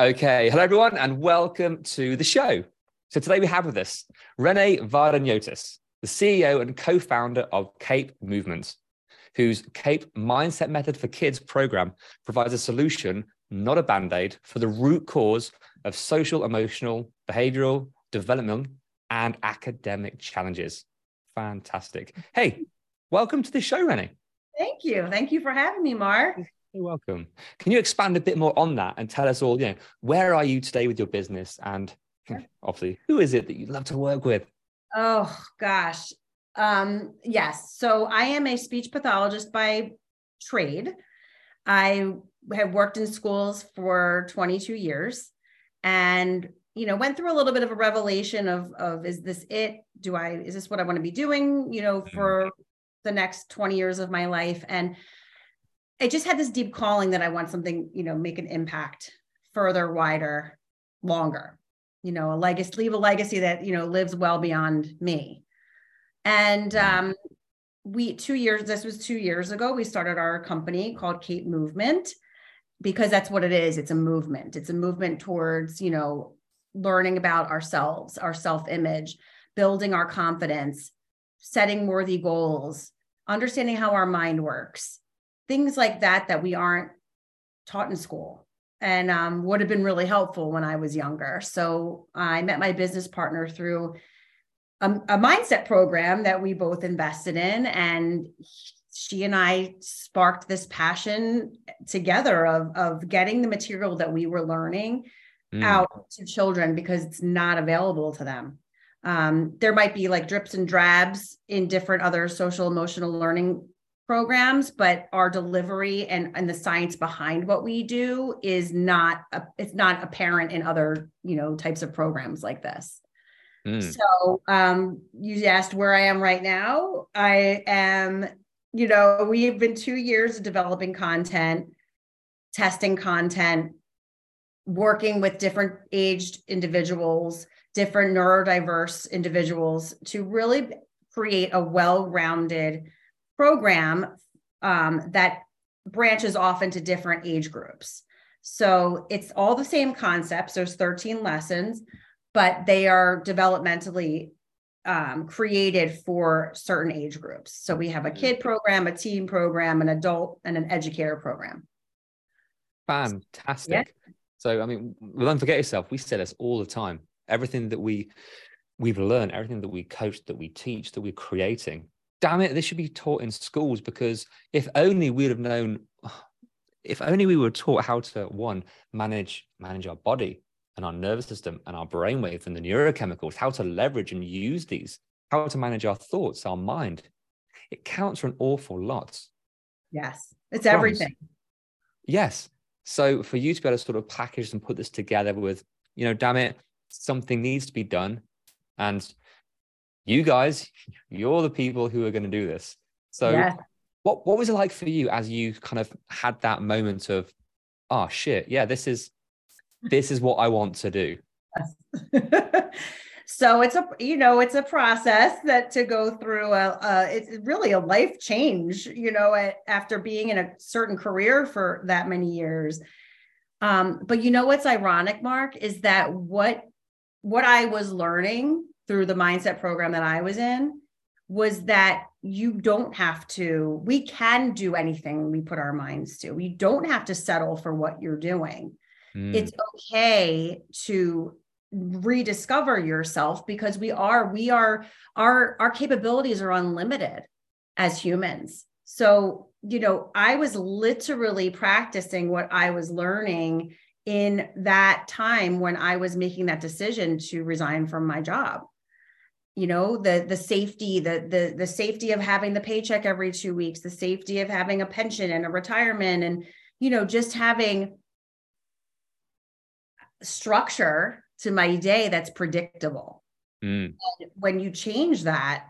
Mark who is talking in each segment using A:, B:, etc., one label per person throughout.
A: Okay, hello everyone, and welcome to the show. So today we have with us Renee Vardouniotis, the CEO and co-founder of Cape Movement, whose Cape Mindset Method for Kids program provides a solution, not a band-aid, for the root cause of social, emotional, behavioral, developmental, and academic challenges. Fantastic. Hey, welcome to the show, Renee.
B: Thank you. Thank you for having me, Mark.
A: You're welcome. Can you expand a bit more on that and tell us all, you know, where are you today with your business and obviously who is it that you'd love to work with?
B: Oh gosh. Um, yes. So I am a speech pathologist by trade. I have worked in schools for 22 years and you know went through a little bit of a revelation of of is this it do i is this what i want to be doing you know for the next 20 years of my life and I just had this deep calling that I want something, you know, make an impact further, wider, longer, you know, a legacy, leave a legacy that, you know, lives well beyond me. And um, we, two years, this was two years ago, we started our company called Cape Movement because that's what it is. It's a movement. It's a movement towards, you know, learning about ourselves, our self image, building our confidence, setting worthy goals, understanding how our mind works things like that that we aren't taught in school and um, would have been really helpful when I was younger. So I met my business partner through a, a, mindset program that we both invested in. And she and I sparked this passion together of, of getting the material that we were learning mm. out to children because it's not available to them. Um, there might be like drips and drabs in different other social emotional learning programs but our delivery and, and the science behind what we do is not a, it's not apparent in other you know types of programs like this mm. so um, you asked where i am right now i am you know we've been two years of developing content testing content working with different aged individuals different neurodiverse individuals to really create a well-rounded program um, that branches off into different age groups. So it's all the same concepts. There's 13 lessons, but they are developmentally um, created for certain age groups. So we have a kid program, a teen program, an adult, and an educator program.
A: Fantastic. Yeah. So I mean, don't forget yourself. We say this all the time. Everything that we we've learned, everything that we coach, that we teach, that we're creating, damn it, this should be taught in schools because if only we'd have known, if only we were taught how to one manage manage our body and our nervous system and our brainwaves and the neurochemicals, how to leverage and use these, how to manage our thoughts, our mind. It counts for an awful lot.
B: Yes, it's everything.
A: Yes. So for you to be able to sort of package and put this together with, you know, damn it, something needs to be done. And you guys, you're the people who are going to do this. So, yeah. what what was it like for you as you kind of had that moment of, oh shit, yeah, this is this is what I want to do.
B: so it's a you know it's a process that to go through a, it's really a life change you know after being in a certain career for that many years um, but you know what's ironic mark is that what what i was learning through the mindset program that I was in was that you don't have to, we can do anything we put our minds to. We don't have to settle for what you're doing. Mm. It's okay to rediscover yourself because we are, we are, our, our capabilities are unlimited as humans. So, you know, I was literally practicing what I was learning in that time when I was making that decision to resign from my job you know the the safety the the the safety of having the paycheck every 2 weeks the safety of having a pension and a retirement and you know just having structure to my day that's predictable. Mm. when you change that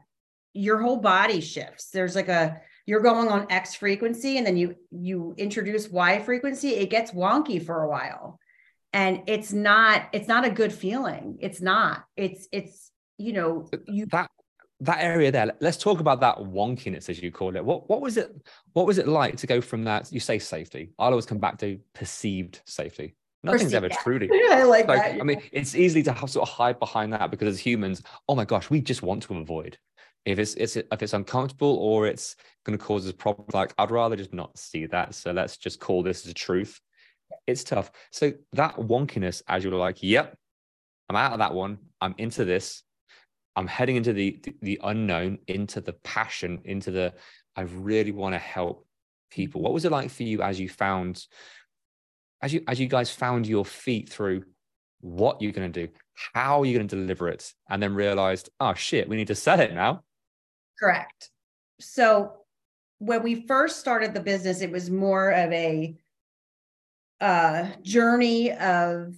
B: your whole body shifts. There's like a you're going on x frequency and then you you introduce y frequency it gets wonky for a while. And it's not it's not a good feeling. It's not. It's it's you know you
A: that that area there let's talk about that wonkiness as you call it. What what was it what was it like to go from that you say safety i'll always come back to perceived safety. Nothing's ever truly
B: i like, like that
A: i mean it's easy to have, sort of hide behind that because as humans oh my gosh we just want to avoid. If it's, it's if it's uncomfortable or it's going to cause us problems like i'd rather just not see that. So let's just call this as a truth. It's tough. So that wonkiness as you're like yep i'm out of that one. I'm into this I'm heading into the the unknown, into the passion, into the I really want to help people. What was it like for you as you found as you as you guys found your feet through what you're going to do, how you're you going to deliver it, and then realized, oh shit, we need to sell it now.
B: Correct. So when we first started the business, it was more of a uh, journey of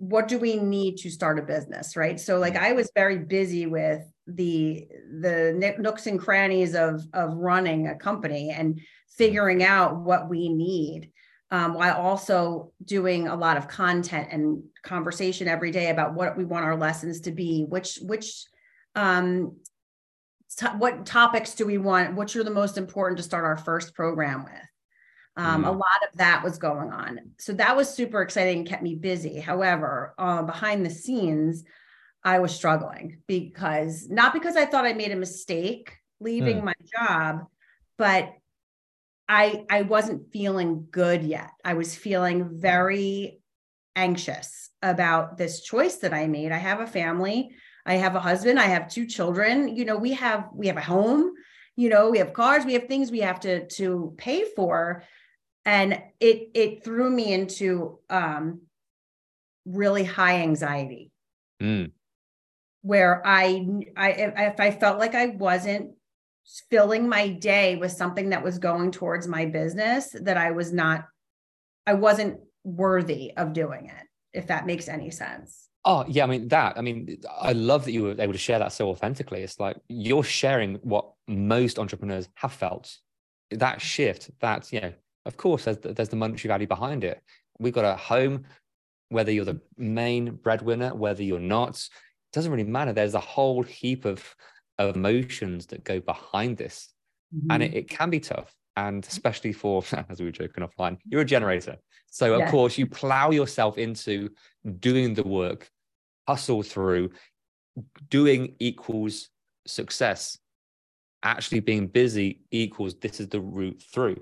B: what do we need to start a business right? So like mm-hmm. i was very busy with the the nooks and crannies of of running a company and figuring out what we need um, while also doing a lot of content and conversation every day about what we want our lessons to be which which um, what topics do we want which are the most important to start our first program with um, mm. A lot of that was going on. So that was super exciting, and kept me busy. However, uh, behind the scenes, I was struggling because not because I thought I made a mistake leaving mm. my job, but I I wasn't feeling good yet. I was feeling very anxious about this choice that I made. I have a family, I have a husband, I have two children. You know, we have we have a home, you know, we have cars, we have things we have to to pay for and it it threw me into um really high anxiety mm. where I, I if i felt like i wasn't filling my day with something that was going towards my business that i was not i wasn't worthy of doing it if that makes any sense
A: Oh, yeah. I mean, that, I mean, I love that you were able to share that so authentically. It's like you're sharing what most entrepreneurs have felt. That shift, that, you know, of course there's, there's the monetary value behind it. We've got a home whether you're the main breadwinner whether you're not it doesn't really matter. There's a whole heap of, of emotions that go behind this. Mm-hmm. and it, it, can be tough and especially for as we were joking offline you're a generator. So of yeah. course you plow yourself into doing the work hustle through doing equals success. Actually being busy equals this is the route through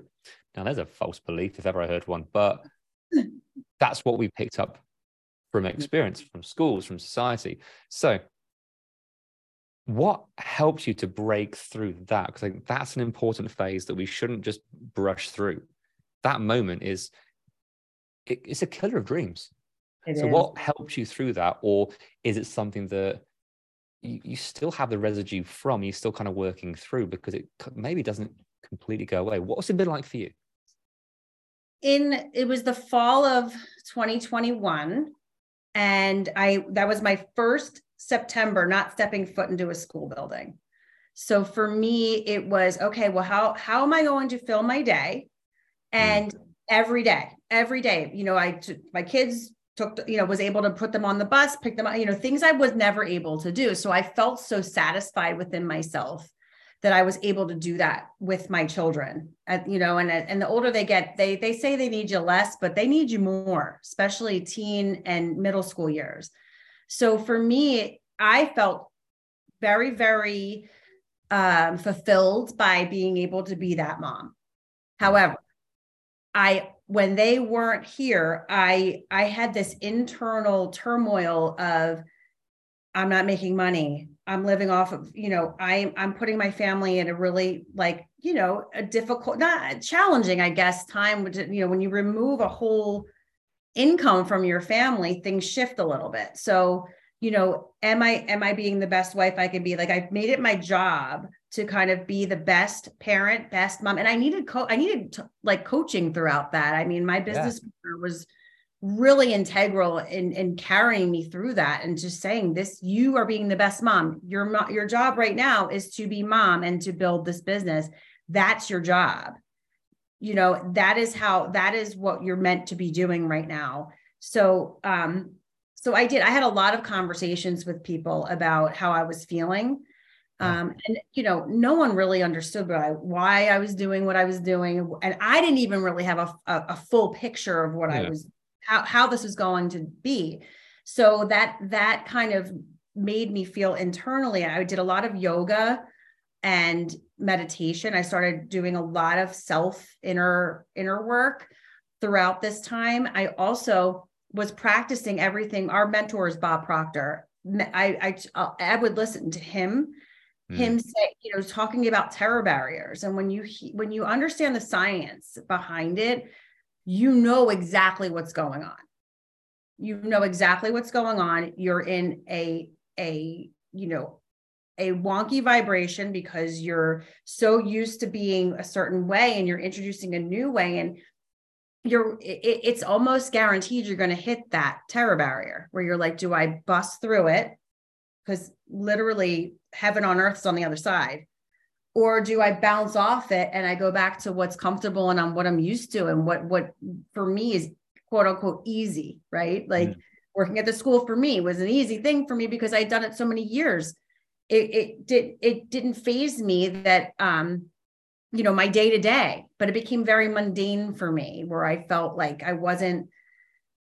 A: now, there's a false belief if ever I heard one, but that's what we picked up from experience, from schools, from society. So, what helped you to break through that? Because that's an important phase that we shouldn't just brush through. That moment is it, it's a killer of dreams. It so, is. what helped you through that, or is it something that you, you still have the residue from? You're still kind of working through because it maybe doesn't completely go away. What's it been like for you?
B: In it was the fall of 2021, and I that was my first September not stepping foot into a school building. So for me, it was okay. Well, how how am I going to fill my day? And mm. every day, every day, you know, I t- my kids took, you know, was able to put them on the bus, pick them up, you know, things I was never able to do. So I felt so satisfied within myself that I was able to do that with my children. You know, and and the older they get, they they say they need you less, but they need you more, especially teen and middle school years. So for me, I felt very very um, fulfilled by being able to be that mom. However, I when they weren't here, I I had this internal turmoil of I'm not making money. I'm living off of, you know, I'm I'm putting my family in a really like, you know, a difficult, not challenging, I guess, time, you know, when you remove a whole income from your family, things shift a little bit. So, you know, am I am I being the best wife I can be? Like I've made it my job to kind of be the best parent, best mom. And I needed co I needed like coaching throughout that. I mean, my business yeah. was really integral in in carrying me through that and just saying this you are being the best mom. Your your job right now is to be mom and to build this business. That's your job. You know that is how that is what you're meant to be doing right now. So um so i did i had a lot of conversations with people about how i was feeling. Um and you know no one really understood why i was doing what i was doing. And i didn't even really have a, a, a full picture of what yeah. i was how, how this was going to be so that that kind of made me feel internally i did a lot of yoga and meditation. I started doing a lot of self inner inner work throughout this time. I also was practicing everything. Our mentor is Bob Proctor. I I I would listen to him mm. him say you know talking about terror barriers and when you when you understand the science behind it you know exactly what's going on. You know exactly what's going on. You're in a a you know a wonky vibration because you're so used to being a certain way and you're introducing a new way and you're it, it's almost guaranteed you're going to hit that terror barrier where you're like do i bust through it? Because literally heaven on earth is on the other side or do i bounce off it and i go back to what's comfortable and on what i'm used to and what what for me is quote unquote easy right like mm. working at the school for me was an easy thing for me because i'd done it so many years it, it did it didn't phase me that um you know my day to day but it became very mundane for me where i felt like i wasn't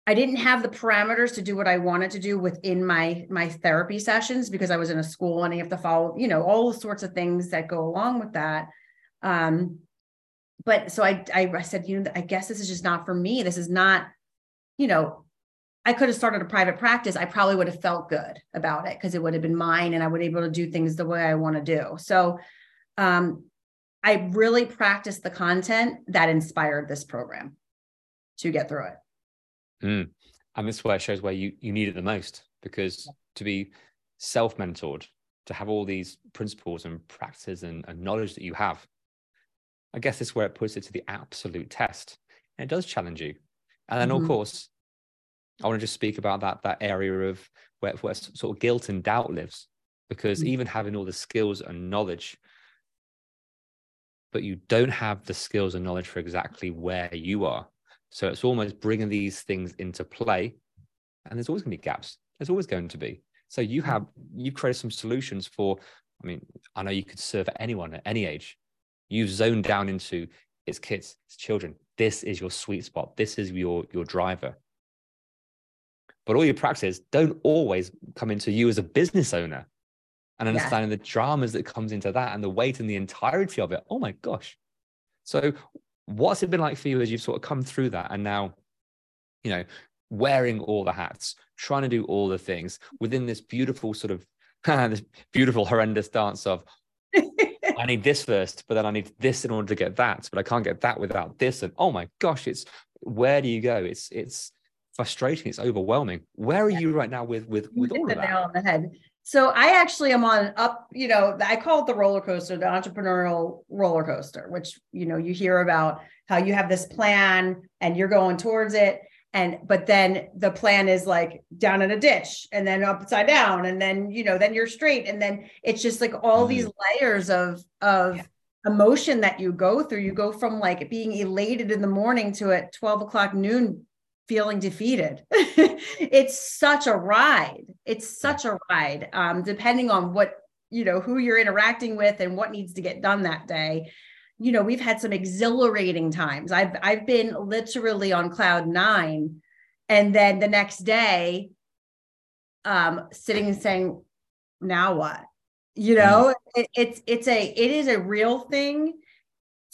B: i didn't have the parameters to do what i wanted to do within my my therapy sessions because i was in a school and i have to follow you know all sorts of things that go along with that um but so i i said you know i guess this is just not for me this is not you know I could have started a private practice, I probably would have felt good about it because it would have been mine and I would be able to do things the way I want to do. So um, I really practiced the content that inspired this program to get through it.
A: Mm. And this is where it shows where you, you need it the most because to be self mentored, to have all these principles and practices and, and knowledge that you have, I guess this is where it puts it to the absolute test. And it does challenge you. And then, mm-hmm. of course, I want to just speak about that that area of where, where sort of guilt and doubt lives, because mm-hmm. even having all the skills and knowledge, but you don't have the skills and knowledge for exactly where you are. So it's almost bringing these things into play, and there's always going to be gaps. There's always going to be. So you hmm. have you've created some solutions for. I mean, I know you could serve anyone at any age. You've zoned down into it's kids, it's children. This is your sweet spot. This is your your driver but all your practices don't always come into you as a business owner and understanding yeah. the dramas that comes into that and the weight and the entirety of it. Oh my gosh. So what's it been like for you as you've sort of come through that and now, you know, wearing all the hats, trying to do all the things within this beautiful sort of this beautiful horrendous dance of I need this first, but then I need this in order to get that, but I can't get that without this. And oh my gosh, it's where do you go? It's it's frustrating. It's overwhelming. Where are you right now with with with all of that?
B: On the head. So I actually am on up, you know, I call it the roller coaster, the entrepreneurial roller coaster, which you know you hear about how you have this plan and you're going towards it. And but then the plan is like down in a ditch and then upside down, and then you know, then you're straight. And then it's just like all mm-hmm. these layers of of yeah emotion that you go through. You go from like being elated in the morning to at 12 o'clock noon feeling defeated. it's such a ride. It's such a ride, um, depending on what, you know, who you're interacting with and what needs to get done that day. You know, we've had some exhilarating times. I've I've been literally on cloud nine. And then the next day, um, sitting and saying, now what? You know, it, it's it's a it is a real thing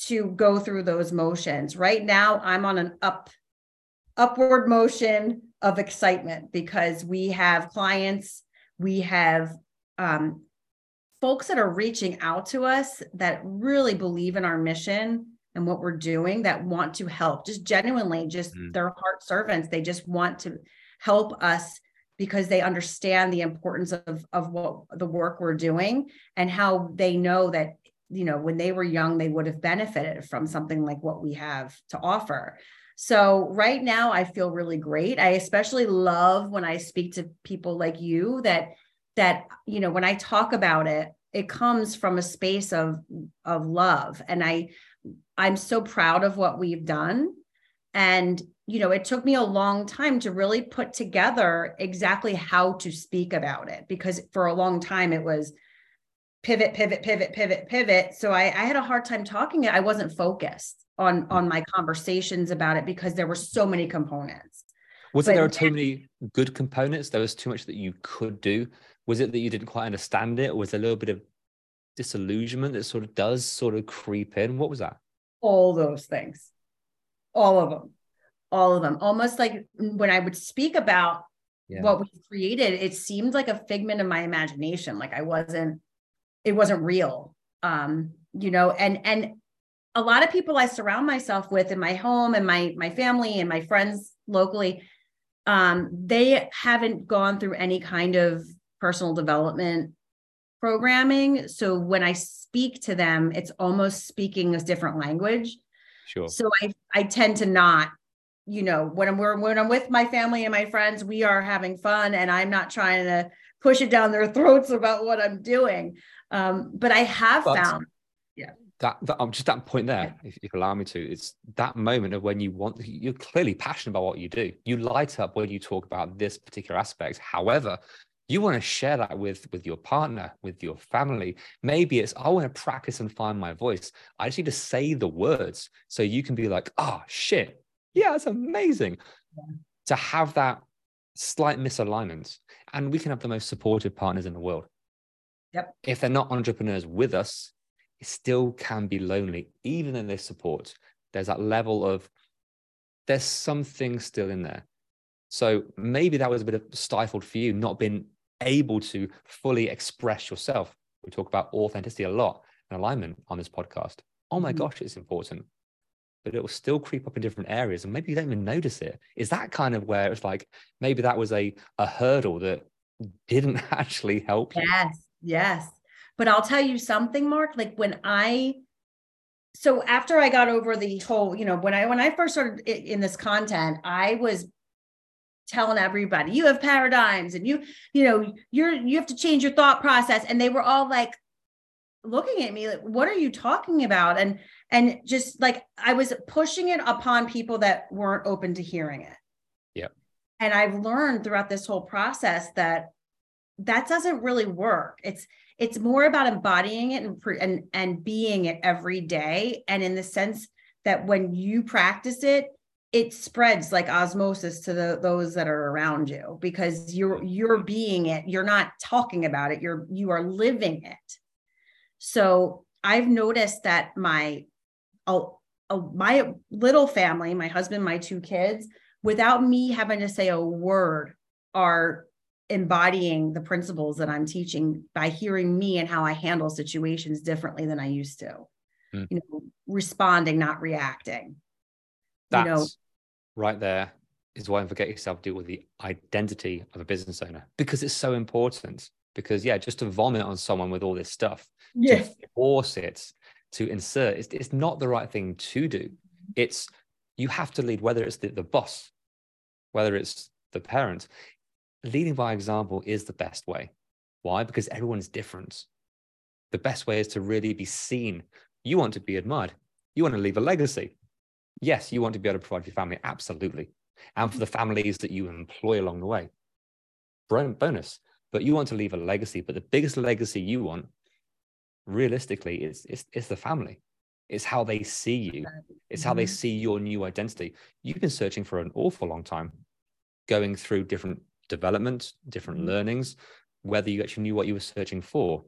B: to go through those motions. Right now, I'm on an up upward motion of excitement because we have clients, we have um, folks that are reaching out to us that really believe in our mission and what we're doing that want to help just genuinely just mm. their heart servants they just want to help us because they understand the importance of of what the work we're doing and how they know that you know when they were young they would have benefited from something like what we have to offer so right now i feel really great. I especially love when i speak to people like you that that you know when i talk about it it comes from a space of of love. And i i'm so proud of what we've done. And you know it took me a long time to really put together exactly how to speak about it because for a long time it was pivot pivot pivot pivot pivot. So i, I had a hard time talking it. I wasn't focused on hmm. on my conversations about it because there were so many components.
A: Was but, it there were too many good components? There was too much that you could do. Was it that you didn't quite understand it? Or was there a little bit of disillusionment that sort of does sort of creep in? What was that?
B: All those things. All of them all of them almost like when i would speak about yeah. what we created it seemed like a figment of my imagination. Like i wasn't it wasn't real um you know and and a lot of people i surround myself with in my home and my my family and my friends locally um they haven't gone through any kind of personal development programming. So when I speak to them, it's almost speaking a different language.
A: Sure.
B: So I I tend to not, you know, when I'm when I'm with my family and my friends, we are having fun, and I'm not trying to push it down their throats about what I'm doing. Um, but I have but found, yeah.
A: That, that um, just that point there, if, if you allow me to, it's that moment of when you want, you're clearly passionate about what you do. You light up when you talk about this particular aspect. However, you want to share that with with your partner with your family maybe it's i want to practice and find my voice i just need to say the words so you can be like oh shit yeah it's amazing yeah. to have that slight misalignment and we can have the most supportive partners in the world
B: yep
A: if they're not entrepreneurs with us it still can be lonely even in this support there's that level of there's something still in there so maybe that was a bit of stifled for you, not being able to fully express yourself. We talk about authenticity a lot and alignment on this podcast. Oh my mm-hmm. gosh, it's important. But it will still creep up in different areas and maybe you don't even notice it. Is that kind of where it's like maybe that was a, a hurdle that didn't actually help
B: you? Yes, yes. But I'll tell you something, Mark. Like when I so after I got over the whole, you know, when I when I first started in this content, I was telling everybody you have paradigms and you you know you're you have to change your thought process and they were all like looking at me like what are you talking about and and just like i was pushing it upon people that weren't open to hearing it
A: yeah
B: and i've learned throughout this whole process that that doesn't really work. It's it's more about embodying it and and and being it every day. And in the sense that when you practice it it spreads like osmosis to the, those that are around you because you're you're being it. You're not talking about it. You're you are living it. So i've noticed that my uh, uh, my little family my husband my two kids without me having to say a word are embodying the principles that i'm teaching by hearing me and how i handle situations differently than i used to mm. you know responding not reacting
A: that's, you know right there is why forget yourself deal with the identity of a business owner because it's so important. Because yeah, just to vomit on someone with all this stuff,
B: yes.
A: to force it, to insert, it's, it's not the right thing to do. It's you have to lead, whether it's the, the boss, whether it's the parent. Leading by example is the best way. Why? Because everyone's different. The best way is to really be seen. You want to be admired. You want to leave a legacy. Yes, you want to be able to provide for your family, absolutely. And for the families that you employ along the way, bonus. But you want to leave a legacy. But the biggest legacy you want, realistically, is, is, is the family. It's how they see you. It's how they mm-hmm. see your new identity. You've been searching for an awful long time, going through different development, different mm-hmm. learnings, whether you actually knew what you were searching for.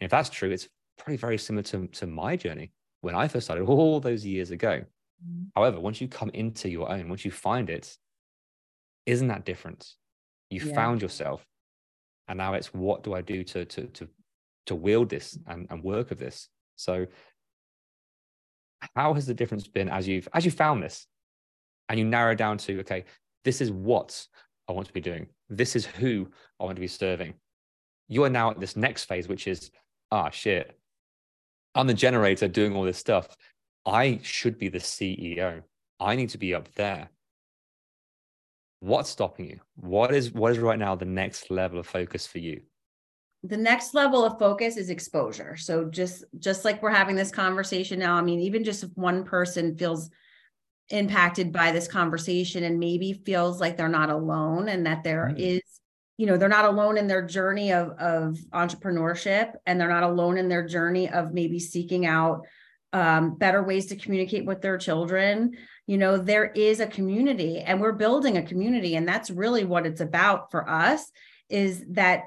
A: if that's true, it's probably very similar to, to my journey when I first started all those years ago. Mm-hmm. However, once you come into your own, once you find it, isn't that different? You yeah. found yourself. And now it's what do I do to to to to wield this and, and work of this? So how has the difference been as you've as you found this and you narrow down to okay, this is what I want to be doing. This is who I want to be serving. You are now at this next phase, which is, ah, shit, I'm the generator doing all this stuff. I should be the CEO. I need to be up there. What's stopping you? What is what is right now the next level of focus for you?
B: The next level of focus is exposure. So just just like we're having this conversation now, I mean, even just if one person feels impacted by this conversation and maybe feels like they're not alone and that there mm. is you know they're not alone in their journey of of entrepreneurship and they're not alone in their journey of maybe seeking out um, better ways to communicate with their children you know there is a community and we're building a community and that's really what it's about for us is that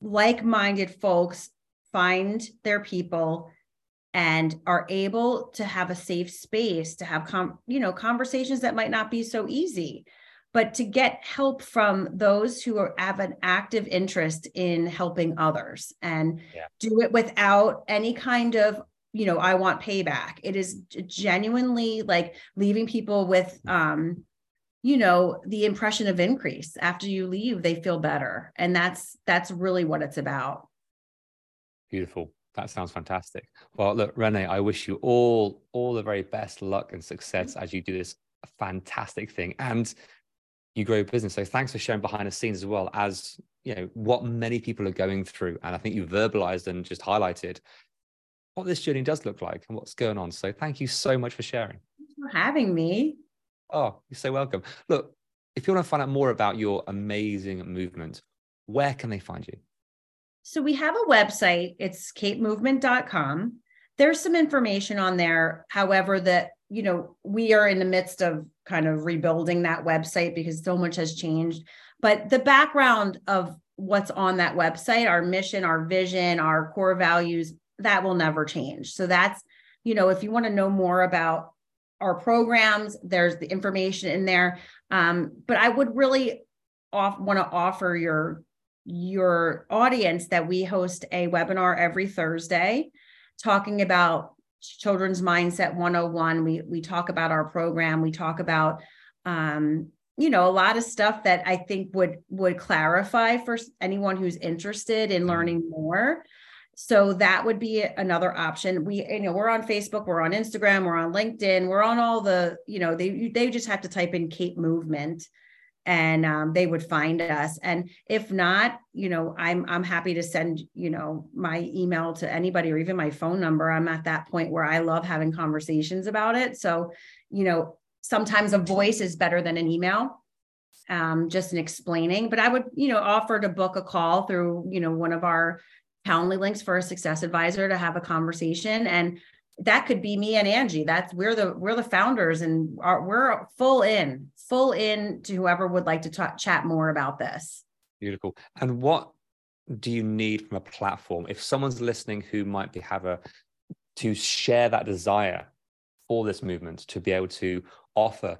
B: like-minded folks find their people and are able to have a safe space to have com- you know conversations that might not be so easy. But to get help from those who are, have an active interest in helping others and yeah. do it without any kind of you know i want payback. It is genuinely like leaving people with um you know the impression of increase. After you leave they feel better. And that's that's really what it's about.
A: Beautiful that sounds fantastic well look renee i wish you all all the very best luck and success as you do this fantastic thing and you grow your business. So thanks for sharing behind the scenes as well as you know what many people are going through. And I think you verbalized and just highlighted what this journey does look like and what's going on. So thank you so much for sharing.
B: Thanks for having me.
A: Oh, you're so welcome. Look, if you want to find out more about your amazing movement, where can they find you?
B: So we have a website. It's capemovement.com. There's some information on there. However, that you know, we are in the midst of kind of rebuilding that website because so much has changed. But the background of what's on that website, our mission, our vision, our core values, that will never change. So that's, you know, if you want to know more about our programs, there's the information in there. Um, but I would really off, want to offer your your audience that we host a webinar every Thursday talking about children's mindset 101 we we talk about our program. We talk about um, you know a lot of stuff that i think would would clarify for anyone who's interested in mm-hmm. learning more. So that would be another option. We you know we're on facebook we're on instagram we're on linkedin we're on all the you know they they just have to type in cape movement and um, they would find us. And if not you know i'm i'm happy to send you know my email to anybody or even my phone number. I'm at that point where i love having conversations about it. So you know sometimes a voice is better than an email um, just in explaining. But i would you know offer to book a call through you know one of our calendly links for a success advisor to have a conversation. And that could be me and Angie. That's we're the we're the founders and are, we're full in, full in to whoever would like to talk, chat more about this.
A: Beautiful. And what do you need from a platform if someone's listening who might be have a to share that desire for this movement to be able to offer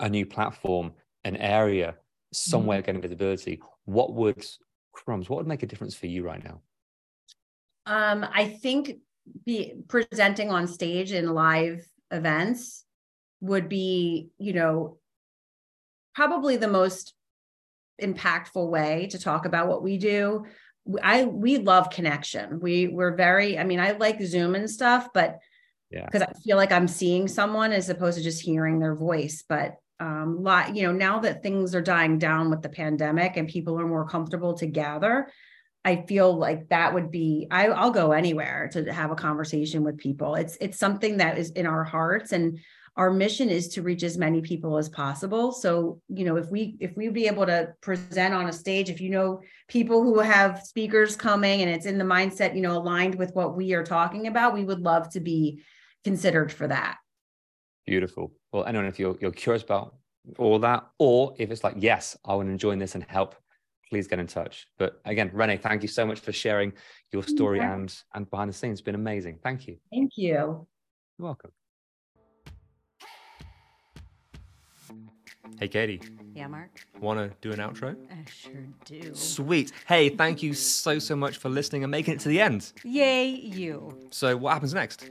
A: a new platform, an area, somewhere mm-hmm. getting visibility? What would crumbs? What would make a difference for you right now?
B: Um, I think be presenting on stage in live events would be, you know, probably the most impactful way to talk about what we do. I we love connection. We we're very, I mean, I like Zoom and stuff, but yeah, because I feel like I'm seeing someone as opposed to just hearing their voice. But um, lot, you know, now that things are dying down with the pandemic and people are more comfortable to gather, I feel like that would be I, I'll go anywhere to have a conversation with people. It's it's something that is in our hearts and our mission is to reach as many people as possible. So you know if we if we be able to present on a stage if you know people who have speakers coming and it's in the mindset you know aligned with what we are talking about we would love to be considered for that.
A: Beautiful. Well anyone if you're, you're curious about all that or if it's like yes i want to join this and help please get in touch. But again, Renee, thank you so much for sharing your story
B: Yeah.
A: and and behind the scenes. It's been amazing. Thank you.
B: Thank you.
A: You're welcome. Hey, Katie,
C: Yeah, Mark?
A: want to do an outro?
C: I sure do.
A: Sweet. Hey, thank you so, so much for listening and making it to the end.
C: Yay, you.
A: So, what happens next?